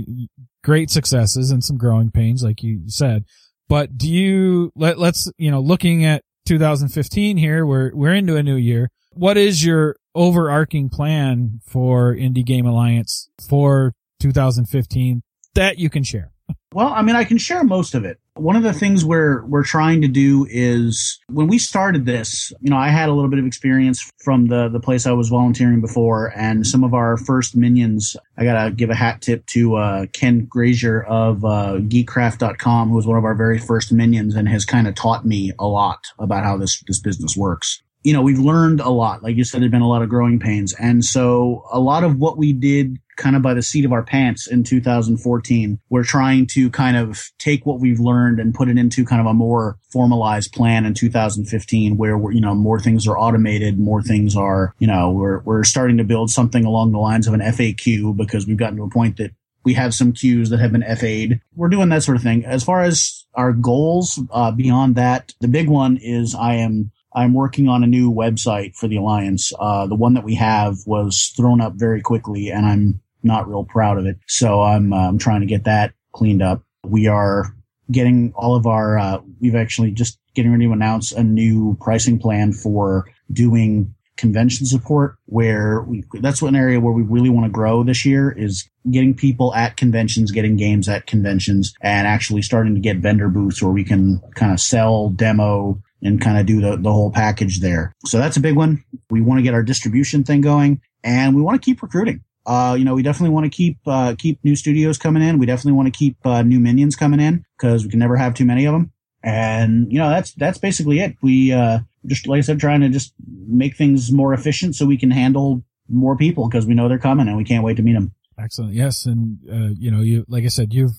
great successes and some growing pains, like you said. But do you, let, let's, you know, looking at 2015 here, we're, we're into a new year. What is your overarching plan for Indie Game Alliance for 2015 that you can share? Well, I mean, I can share most of it. One of the things we're we're trying to do is when we started this, you know, I had a little bit of experience from the the place I was volunteering before, and some of our first minions. I gotta give a hat tip to uh, Ken Grazier of uh, Geekcraft.com, who was one of our very first minions and has kind of taught me a lot about how this this business works you know, we've learned a lot. Like you said, there've been a lot of growing pains. And so a lot of what we did kind of by the seat of our pants in 2014, we're trying to kind of take what we've learned and put it into kind of a more formalized plan in 2015 where we're, you know, more things are automated, more things are, you know, we're, we're starting to build something along the lines of an FAQ because we've gotten to a point that we have some queues that have been FA'd. We're doing that sort of thing. As far as our goals, uh, beyond that, the big one is I am I'm working on a new website for the Alliance. Uh, the one that we have was thrown up very quickly and I'm not real proud of it. So I'm, uh, I'm trying to get that cleaned up. We are getting all of our, uh, we've actually just getting ready to announce a new pricing plan for doing convention support where we, that's one area where we really want to grow this year is getting people at conventions, getting games at conventions and actually starting to get vendor booths where we can kind of sell, demo, and kind of do the, the whole package there. So that's a big one. We want to get our distribution thing going and we want to keep recruiting. Uh, you know, we definitely want to keep, uh, keep new studios coming in. We definitely want to keep, uh, new minions coming in because we can never have too many of them. And, you know, that's, that's basically it. We, uh, just, like I said, trying to just make things more efficient so we can handle more people because we know they're coming and we can't wait to meet them. Excellent. Yes. And, uh, you know, you, like I said, you've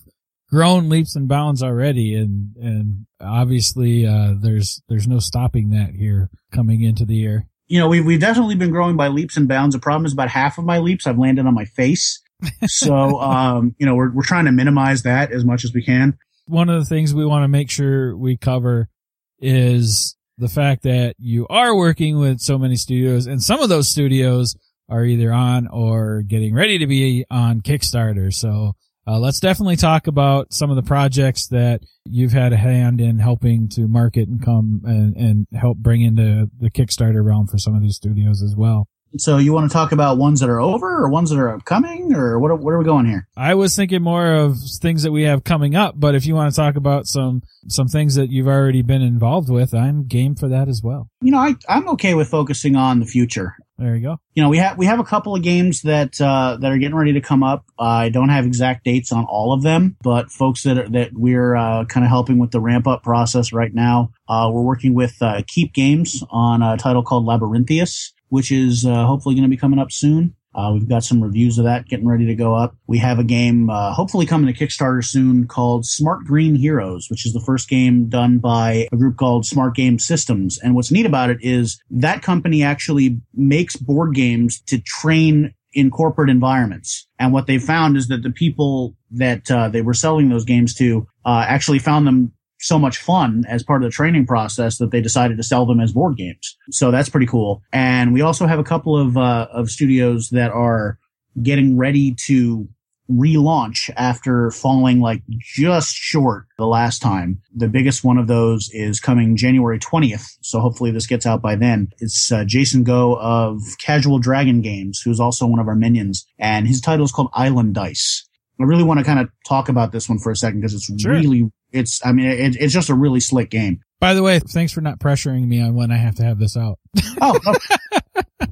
grown leaps and bounds already and, and obviously, uh, there's, there's no stopping that here coming into the year you know, we've, we've definitely been growing by leaps and bounds. The problem is about half of my leaps I've landed on my face. So, um, you know, we're, we're trying to minimize that as much as we can. One of the things we want to make sure we cover is the fact that you are working with so many studios and some of those studios are either on or getting ready to be on Kickstarter. So uh, let's definitely talk about some of the projects that you've had a hand in helping to market and come and, and help bring into the Kickstarter realm for some of these studios as well. So you want to talk about ones that are over or ones that are upcoming or what, what are we going here? I was thinking more of things that we have coming up, but if you want to talk about some, some things that you've already been involved with, I'm game for that as well. You know, I, I'm okay with focusing on the future. There you go. You know, we have we have a couple of games that uh, that are getting ready to come up. Uh, I don't have exact dates on all of them, but folks that are, that we're uh, kind of helping with the ramp up process right now. Uh, we're working with uh, Keep Games on a title called Labyrinthius, which is uh, hopefully going to be coming up soon. Uh, we've got some reviews of that getting ready to go up. We have a game, uh, hopefully coming to Kickstarter soon called Smart Green Heroes, which is the first game done by a group called Smart Game Systems. And what's neat about it is that company actually makes board games to train in corporate environments. And what they found is that the people that uh, they were selling those games to uh, actually found them so much fun as part of the training process that they decided to sell them as board games. So that's pretty cool. And we also have a couple of, uh, of studios that are getting ready to relaunch after falling like just short the last time. The biggest one of those is coming January 20th. So hopefully this gets out by then. It's uh, Jason Go of Casual Dragon Games, who's also one of our minions. And his title is called Island Dice. I really want to kind of talk about this one for a second because it's sure. really, it's, I mean, it, it's just a really slick game. By the way, thanks for not pressuring me on when I have to have this out. oh, no,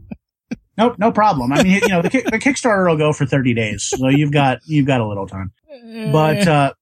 no, no problem. I mean, you know, the, the Kickstarter will go for 30 days. So you've got, you've got a little time, but, uh,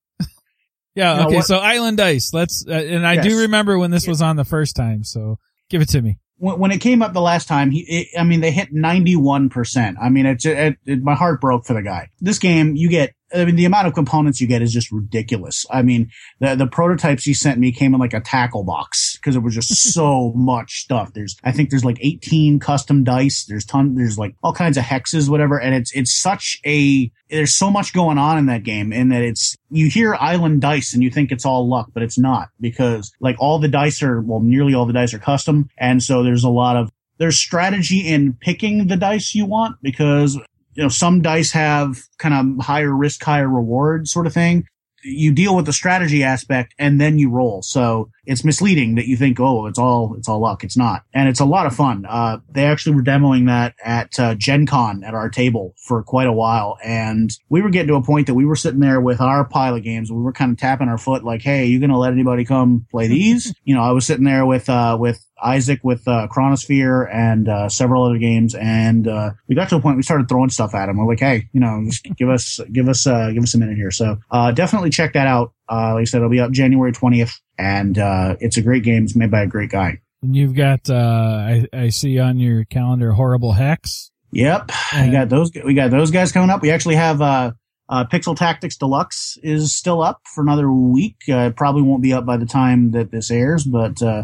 yeah. You know, okay. What, so Island Dice, let's, uh, and I yes. do remember when this was on the first time. So give it to me when, when it came up the last time, he, it, I mean, they hit 91%. I mean, it's, it, it, my heart broke for the guy. This game, you get I mean, the amount of components you get is just ridiculous. I mean, the the prototypes he sent me came in like a tackle box because it was just so much stuff. There's, I think there's like 18 custom dice. There's ton, there's like all kinds of hexes, whatever. And it's, it's such a, there's so much going on in that game in that it's, you hear island dice and you think it's all luck, but it's not because like all the dice are, well, nearly all the dice are custom. And so there's a lot of, there's strategy in picking the dice you want because you know, some dice have kind of higher risk, higher reward sort of thing you deal with the strategy aspect and then you roll. So it's misleading that you think, oh, it's all, it's all luck. It's not. And it's a lot of fun. Uh, they actually were demoing that at, uh, Gen Con at our table for quite a while. And we were getting to a point that we were sitting there with our pile of games. We were kind of tapping our foot like, Hey, you going to let anybody come play these? you know, I was sitting there with, uh, with Isaac with uh, Chronosphere and uh, several other games, and uh, we got to a point we started throwing stuff at him. We're like, hey, you know, just give us give us uh, give us a minute here. So uh, definitely check that out. Uh, like I said, it'll be up January twentieth, and uh, it's a great game. It's made by a great guy. And you've got uh, I, I see on your calendar horrible hex. Yep, we got those. We got those guys coming up. We actually have. Uh, uh, Pixel Tactics Deluxe is still up for another week. Uh, it probably won't be up by the time that this airs, but uh,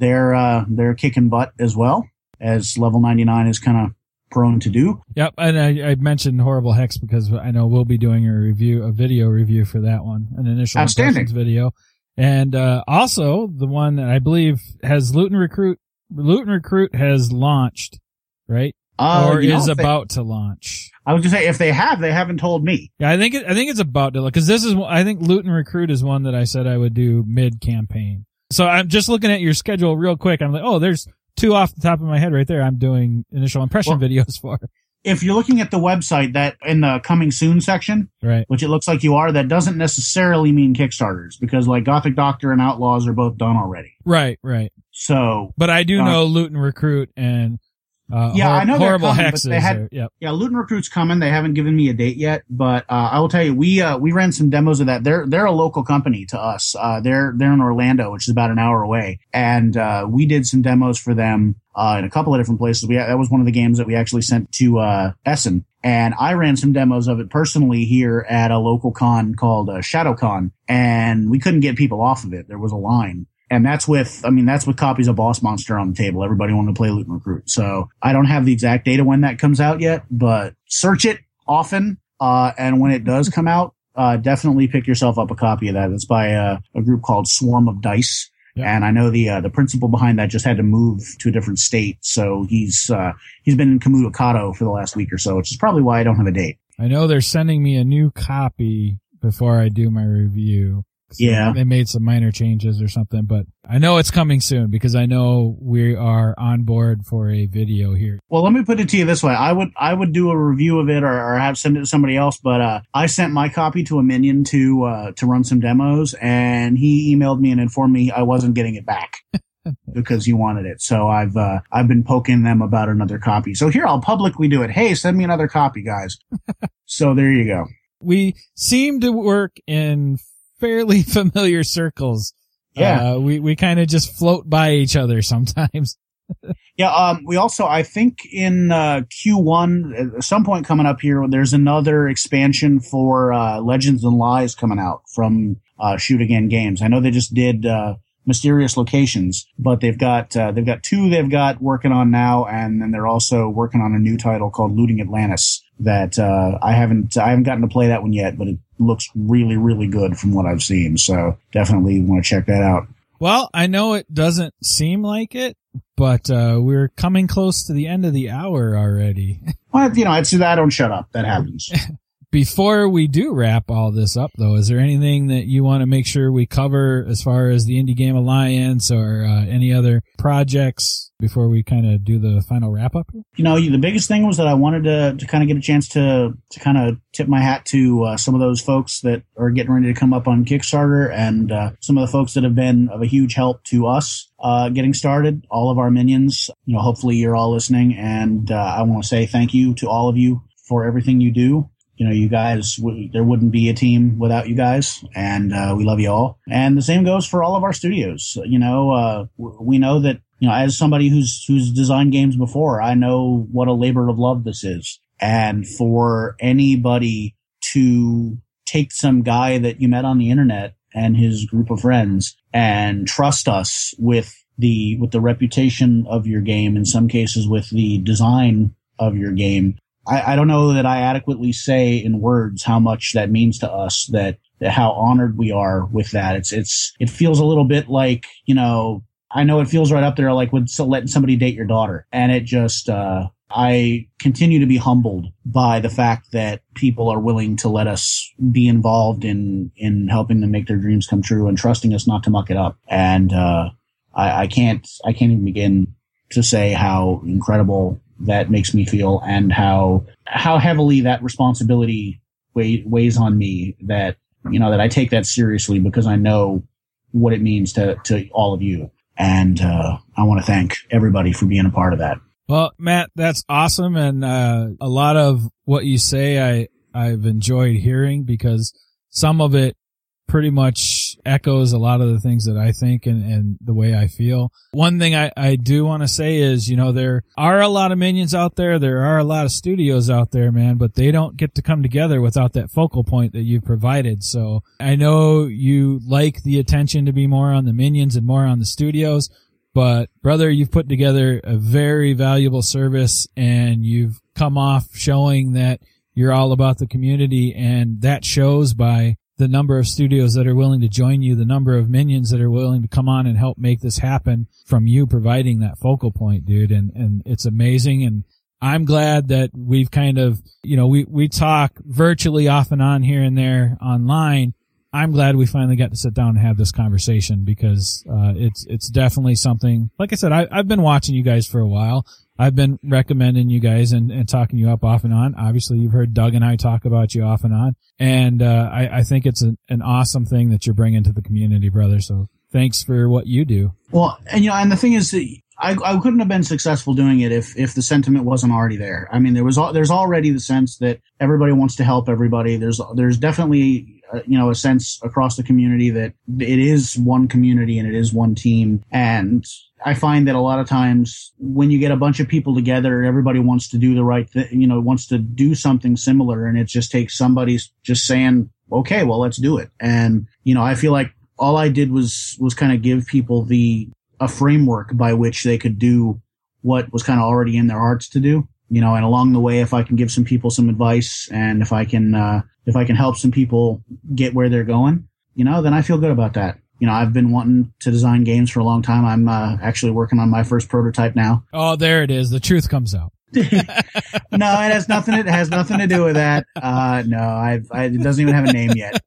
they're uh, they're kicking butt as well as level 99 is kind of prone to do. Yep, and I, I, mentioned horrible hex because I know we'll be doing a review, a video review for that one, an initial impressions video, and uh, also the one that I believe has Loot and Recruit. Loot and Recruit has launched, right? Uh, or is about to launch. I was gonna say if they have, they haven't told me. Yeah, I think it, I think it's about to because this is I think Loot and Recruit is one that I said I would do mid campaign. So I'm just looking at your schedule real quick. I'm like, oh, there's two off the top of my head right there. I'm doing initial impression well, videos for. If you're looking at the website that in the coming soon section, right, which it looks like you are, that doesn't necessarily mean Kickstarters because like Gothic Doctor and Outlaws are both done already. Right, right. So, but I do uh, know Loot and Recruit and uh, yeah, hor- I know horrible coming, hexes. They had, are, yep. Yeah, and Recruit's coming. They haven't given me a date yet, but uh, I will tell you, we uh, we ran some demos of that. They're they're a local company to us. Uh, they're they're in Orlando, which is about an hour away, and uh, we did some demos for them uh, in a couple of different places. We that was one of the games that we actually sent to Essen, and I ran some demos of it personally here at a local con called ShadowCon, and we couldn't get people off of it. There was a line and that's with, I mean, that's with copies of Boss Monster on the table. Everybody wanted to play Loot and Recruit. So I don't have the exact data when that comes out yet, but search it often. Uh, and when it does come out, uh, definitely pick yourself up a copy of that. It's by a, a group called Swarm of Dice. And I know the uh, the principal behind that just had to move to a different state, so he's uh, he's been in Kamudokado for the last week or so, which is probably why I don't have a date. I know they're sending me a new copy before I do my review. So yeah. They made some minor changes or something, but I know it's coming soon because I know we are on board for a video here. Well, let me put it to you this way. I would, I would do a review of it or, or have send it to somebody else, but, uh, I sent my copy to a minion to, uh, to run some demos and he emailed me and informed me I wasn't getting it back. because he wanted it. So I've uh, I've been poking them about another copy. So here I'll publicly do it. Hey, send me another copy, guys. so there you go. We seem to work in fairly familiar circles. Yeah. Uh, we, we kind of just float by each other sometimes. yeah. Um, we also, I think in, uh, Q1, at some point coming up here, there's another expansion for, uh, Legends and Lies coming out from, uh, Shoot Again Games. I know they just did, uh, mysterious locations, but they've got uh, they've got two they've got working on now, and then they're also working on a new title called Looting Atlantis that uh, I haven't I haven't gotten to play that one yet, but it looks really really good from what I've seen. So definitely want to check that out. Well, I know it doesn't seem like it, but uh, we're coming close to the end of the hour already. well, you know, it's I don't shut up. That happens. Before we do wrap all this up, though, is there anything that you want to make sure we cover as far as the Indie Game Alliance or uh, any other projects before we kind of do the final wrap up? You know, the biggest thing was that I wanted to, to kind of get a chance to, to kind of tip my hat to uh, some of those folks that are getting ready to come up on Kickstarter and uh, some of the folks that have been of a huge help to us uh, getting started. All of our minions, you know, hopefully you're all listening. And uh, I want to say thank you to all of you for everything you do you know, you guys, w- there wouldn't be a team without you guys, and uh, we love you all. And the same goes for all of our studios. You know, uh, we know that you know, as somebody who's who's designed games before, I know what a labor of love this is. And for anybody to take some guy that you met on the internet and his group of friends and trust us with the with the reputation of your game in some cases with the design of your game I, I don't know that i adequately say in words how much that means to us that, that how honored we are with that it's it's it feels a little bit like you know i know it feels right up there like with letting somebody date your daughter and it just uh I continue to be humbled by the fact that people are willing to let us be involved in in helping them make their dreams come true and trusting us not to muck it up. And uh, I, I can't I can't even begin to say how incredible that makes me feel and how how heavily that responsibility weigh, weighs on me. That you know that I take that seriously because I know what it means to to all of you. And uh, I want to thank everybody for being a part of that. Well, Matt, that's awesome. And, uh, a lot of what you say, I, I've enjoyed hearing because some of it pretty much echoes a lot of the things that I think and, and the way I feel. One thing I, I do want to say is, you know, there are a lot of minions out there. There are a lot of studios out there, man, but they don't get to come together without that focal point that you've provided. So I know you like the attention to be more on the minions and more on the studios but brother, you've put together a very valuable service and you've come off showing that you're all about the community and that shows by the number of studios that are willing to join you, the number of minions that are willing to come on and help make this happen from you providing that focal point, dude. And, and it's amazing. And I'm glad that we've kind of, you know, we, we talk virtually off and on here and there online, I'm glad we finally got to sit down and have this conversation because uh, it's it's definitely something. Like I said, I, have been watching you guys for a while. I've been recommending you guys and, and talking you up off and on. Obviously, you've heard Doug and I talk about you off and on, and uh, I, I think it's an, an awesome thing that you're bringing to the community, brother. So thanks for what you do. Well, and you know, and the thing is that I, I couldn't have been successful doing it if if the sentiment wasn't already there. I mean, there was there's already the sense that everybody wants to help everybody. There's there's definitely uh, you know a sense across the community that it is one community and it is one team and I find that a lot of times when you get a bunch of people together, everybody wants to do the right thing, you know, wants to do something similar. And it just takes somebody just saying, okay, well, let's do it. And, you know, I feel like all I did was, was kind of give people the, a framework by which they could do what was kind of already in their hearts to do, you know, and along the way, if I can give some people some advice and if I can, uh, if I can help some people get where they're going, you know, then I feel good about that. You know, I've been wanting to design games for a long time. I'm uh, actually working on my first prototype now. Oh, there it is. The truth comes out. no, it has nothing. It has nothing to do with that. Uh, no, I've, I, it doesn't even have a name yet.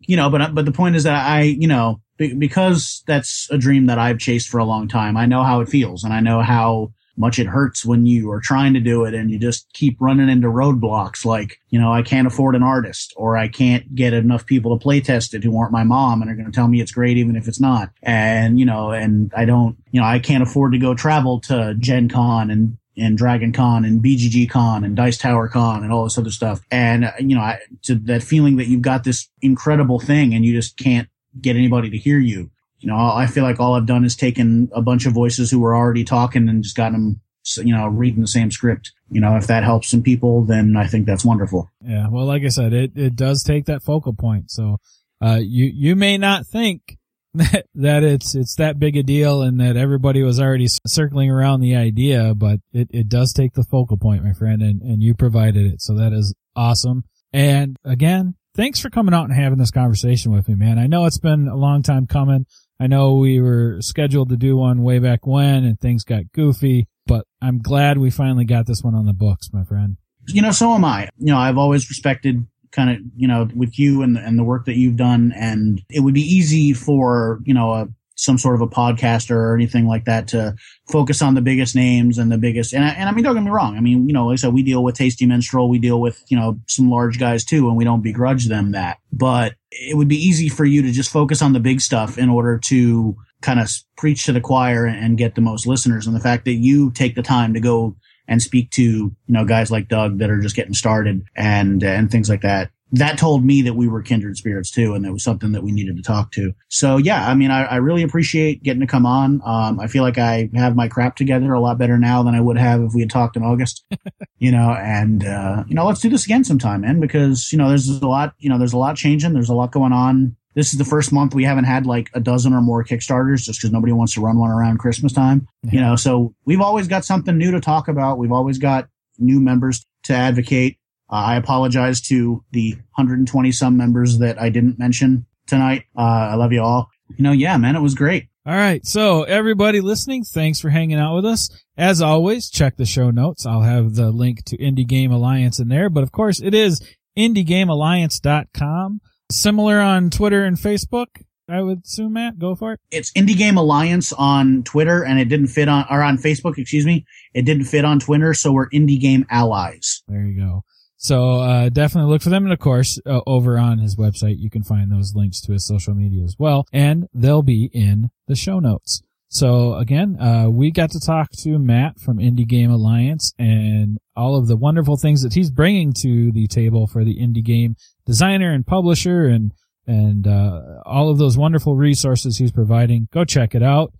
You know, but but the point is that I, you know, because that's a dream that I've chased for a long time. I know how it feels, and I know how much it hurts when you are trying to do it and you just keep running into roadblocks like, you know, I can't afford an artist or I can't get enough people to play test it who aren't my mom and are going to tell me it's great even if it's not. And, you know, and I don't, you know, I can't afford to go travel to Gen Con and and Dragon Con and BGG Con and Dice Tower Con and all this other stuff. And, uh, you know, I, to that feeling that you've got this incredible thing and you just can't get anybody to hear you you know, I feel like all I've done is taken a bunch of voices who were already talking and just gotten them, you know, reading the same script. You know, if that helps some people, then I think that's wonderful. Yeah. Well, like I said, it, it does take that focal point. So, uh, you, you may not think that, that it's, it's that big a deal and that everybody was already circling around the idea, but it, it does take the focal point, my friend, and, and you provided it. So that is awesome. And again, thanks for coming out and having this conversation with me, man. I know it's been a long time coming. I know we were scheduled to do one way back when and things got goofy, but I'm glad we finally got this one on the books, my friend. You know, so am I. You know, I've always respected kind of, you know, with you and, and the work that you've done. And it would be easy for, you know, a some sort of a podcaster or anything like that to focus on the biggest names and the biggest. And I, and I mean, don't get me wrong. I mean, you know, like I said, we deal with Tasty Minstrel, we deal with you know some large guys too, and we don't begrudge them that. But it would be easy for you to just focus on the big stuff in order to kind of preach to the choir and get the most listeners. And the fact that you take the time to go and speak to you know guys like Doug that are just getting started and and things like that that told me that we were kindred spirits too, and it was something that we needed to talk to. So yeah, I mean, I, I really appreciate getting to come on. Um, I feel like I have my crap together a lot better now than I would have if we had talked in August, you know, and, uh, you know, let's do this again sometime, man, because, you know, there's a lot, you know, there's a lot changing. There's a lot going on. This is the first month we haven't had like a dozen or more Kickstarters just because nobody wants to run one around Christmas time, you know, so we've always got something new to talk about. We've always got new members to advocate. Uh, I apologize to the 120 some members that I didn't mention tonight. Uh, I love you all. You know, yeah, man, it was great. All right. So everybody listening, thanks for hanging out with us. As always, check the show notes. I'll have the link to Indie Game Alliance in there, but of course it is indiegamealliance.com. Similar on Twitter and Facebook. I would assume, Matt, go for it. It's Indie Game Alliance on Twitter and it didn't fit on, or on Facebook, excuse me. It didn't fit on Twitter. So we're Indie Game Allies. There you go. So uh, definitely look for them, and of course, uh, over on his website, you can find those links to his social media as well, and they'll be in the show notes. So again, uh, we got to talk to Matt from Indie Game Alliance and all of the wonderful things that he's bringing to the table for the indie game designer and publisher, and and uh, all of those wonderful resources he's providing. Go check it out.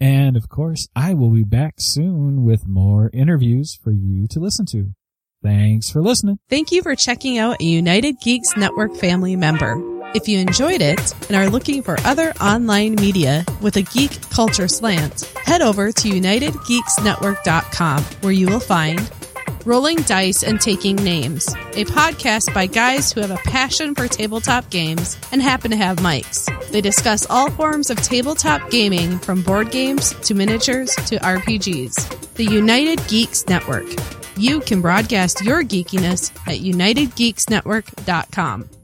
And of course, I will be back soon with more interviews for you to listen to. Thanks for listening. Thank you for checking out a United Geeks Network family member. If you enjoyed it and are looking for other online media with a geek culture slant, head over to UnitedGeeksNetwork.com where you will find Rolling Dice and Taking Names, a podcast by guys who have a passion for tabletop games and happen to have mics. They discuss all forms of tabletop gaming from board games to miniatures to RPGs. The United Geeks Network. You can broadcast your geekiness at UnitedGeeksNetwork.com.